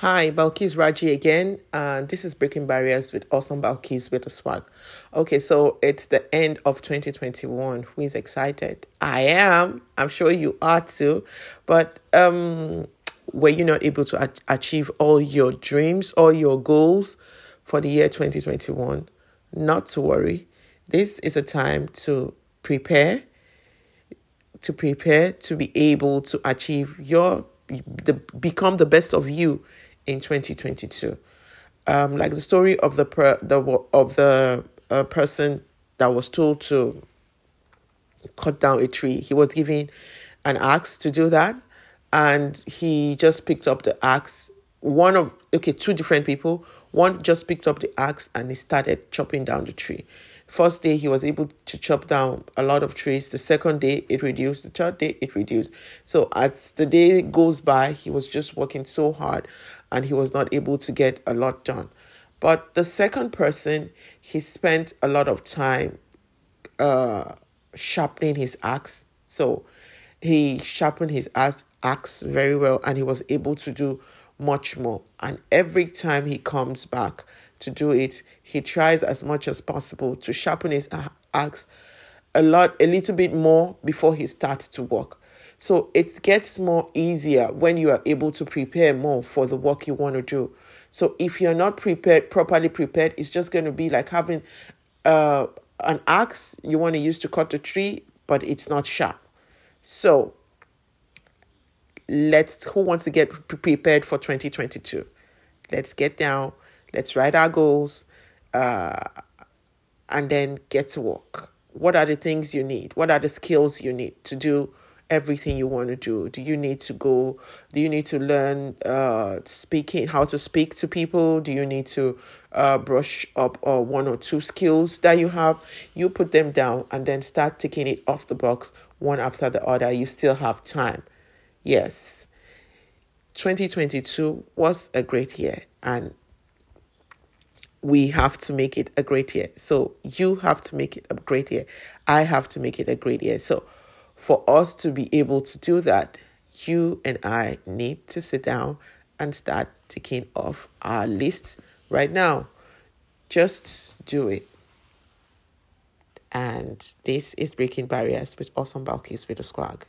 Hi, Balkis Raji again. Uh, this is Breaking Barriers with Awesome Balkis with a swag. Okay, so it's the end of 2021. Who is excited? I am. I'm sure you are too. But um, were you not able to achieve all your dreams, all your goals for the year 2021? Not to worry. This is a time to prepare, to prepare to be able to achieve your the become the best of you in 2022. Um, like the story of the per, the of the uh, person that was told to cut down a tree. He was given an axe to do that, and he just picked up the axe. One of okay, two different people. One just picked up the axe and he started chopping down the tree. First day he was able to chop down a lot of trees. The second day it reduced. The third day it reduced. So as the day goes by, he was just working so hard and he was not able to get a lot done. But the second person, he spent a lot of time uh, sharpening his axe. So he sharpened his axe, axe very well and he was able to do much more. And every time he comes back to do it, he tries as much as possible to sharpen his axe a lot, a little bit more before he starts to work. So it gets more easier when you are able to prepare more for the work you want to do. So if you're not prepared, properly prepared, it's just going to be like having uh, an axe you want to use to cut a tree, but it's not sharp. So let's who wants to get prepared for 2022? Let's get down. Let's write our goals, uh, and then get to work. What are the things you need? What are the skills you need to do everything you want to do? Do you need to go? Do you need to learn uh, speaking, how to speak to people? Do you need to uh, brush up uh, one or two skills that you have? You put them down and then start taking it off the box one after the other. You still have time. Yes. 2022 was a great year and we have to make it a great year. So you have to make it a great year. I have to make it a great year. So for us to be able to do that, you and I need to sit down and start ticking off our list right now. Just do it. And this is Breaking Barriers with Awesome Balkis with a Squad.